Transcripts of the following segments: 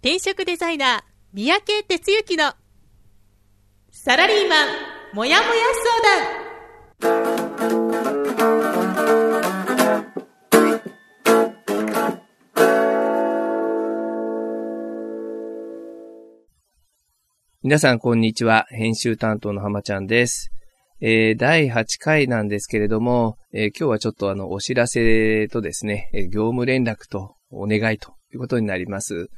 転職デザイナー、三宅哲之のサラリーマンもやもや相談皆さん、こんにちは。編集担当の浜ちゃんです。えー第8回なんですけれども、えー今日はちょっとあの、お知らせとですね、えー業務連絡とお願いということになります。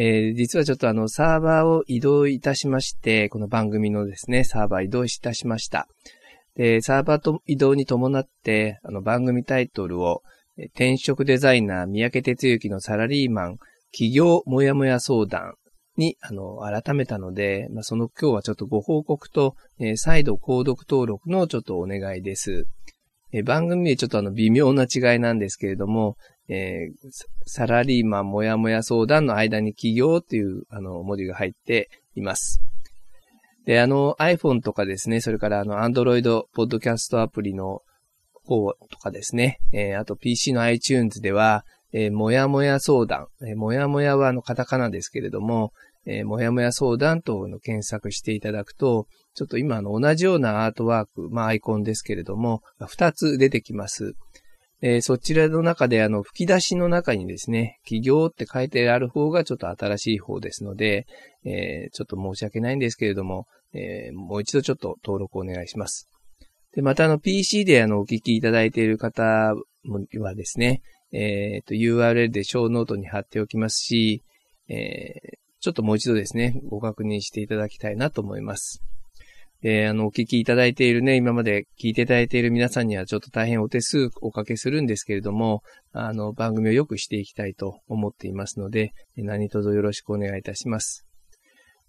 えー実はちょっとあの、サーバーを移動いたしまして、この番組のですね、サーバー移動いたしました。で、サーバーと移動に伴って、あの、番組タイトルを、転職デザイナー三宅哲之のサラリーマン、企業もやもや相談に、あの、改めたので、まあ、その今日はちょっとご報告と、えー再度購読登録のちょっとお願いです。え番組でちょっとあの、微妙な違いなんですけれども、えーサラリーマンもやもや相談の間に企業っていう、あの、文字が入っています。で、あの、iPhone とかですね、それからあの、Android ポッドキャストアプリの方とかですね、えーあと PC の iTunes では、えーもやもや相談、えーもやもやはあの、カタカナですけれども、えーもやもや相談というの検索していただくと、ちょっと今の同じようなアートワーク、まあアイコンですけれども、二つ出てきます。えーそちらの中であの吹き出しの中にですね、企業って書いてある方がちょっと新しい方ですので、えーちょっと申し訳ないんですけれども、えーもう一度ちょっと登録お願いします。で、またあの PC であのお聞きいただいている方はですね、えっ、と URL で小ノートに貼っておきますし、えちょっともう一度ですね、ご確認していただきたいなと思います。で、あの、お聞きいただいているね、今まで聞いていただいている皆さんにはちょっと大変お手数おかけするんですけれども、あの、番組を良くしていきたいと思っていますので、何卒よろしくお願いいたします。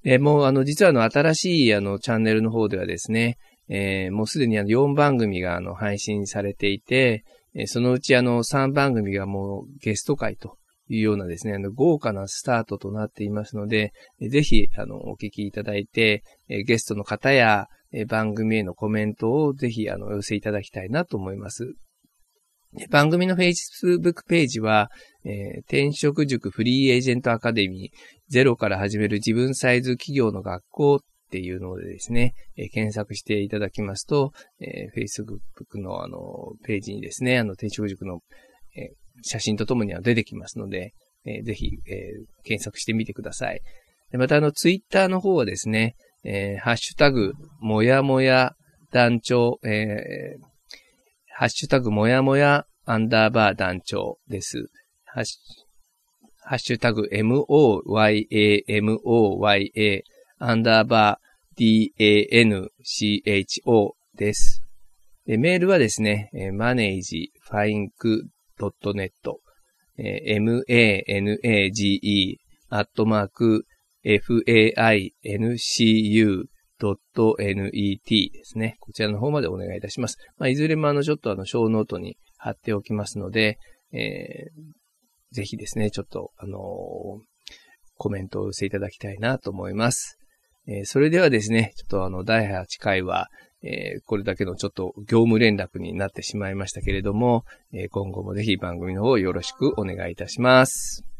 で、もう、あの、実はあの、新しいあの、チャンネルの方ではですね、えーもうすでにあの、4番組があの、配信されていて、えそのうちあの、3番組がもうゲスト会というようなですね、あの、豪華なスタートとなっていますので、ぜひ、あの、お聞きいただいて、ゲストの方や、番組へのコメントをぜひ、あの、お寄せいただきたいなと思います。番組の Facebook ページは、えー転職塾フリーエージェントアカデミー、ゼロから始める自分サイズ企業の学校っていうのでですね、えー検索していただきますと、えー Facebook のあの、ページにですね、あの、転職塾の、え写真とともには出てきますので、えーぜひ、えー検索してみてください。でまた、あの、Twitter の方はですね、えーハッシュタグ、もやもや団長、えーハッシュタグ、もやもやアンダーバー団長です。ハッシュハッシュタグ、moyamoya アンダーバー dancho です。でメールはですね、えー manage.finc.net、えー manage アットマーク faincu.net ですね。こちらの方までお願いいたします。まあ、いずれもあの、ちょっとあの、小ノートに貼っておきますので、えーぜひですね、ちょっと、あのーコメントを寄せいただきたいなと思います。えーそれではですね、ちょっとあの、第8回は、えーこれだけのちょっと業務連絡になってしまいましたけれども、えー今後もぜひ番組の方よろしくお願いいたします。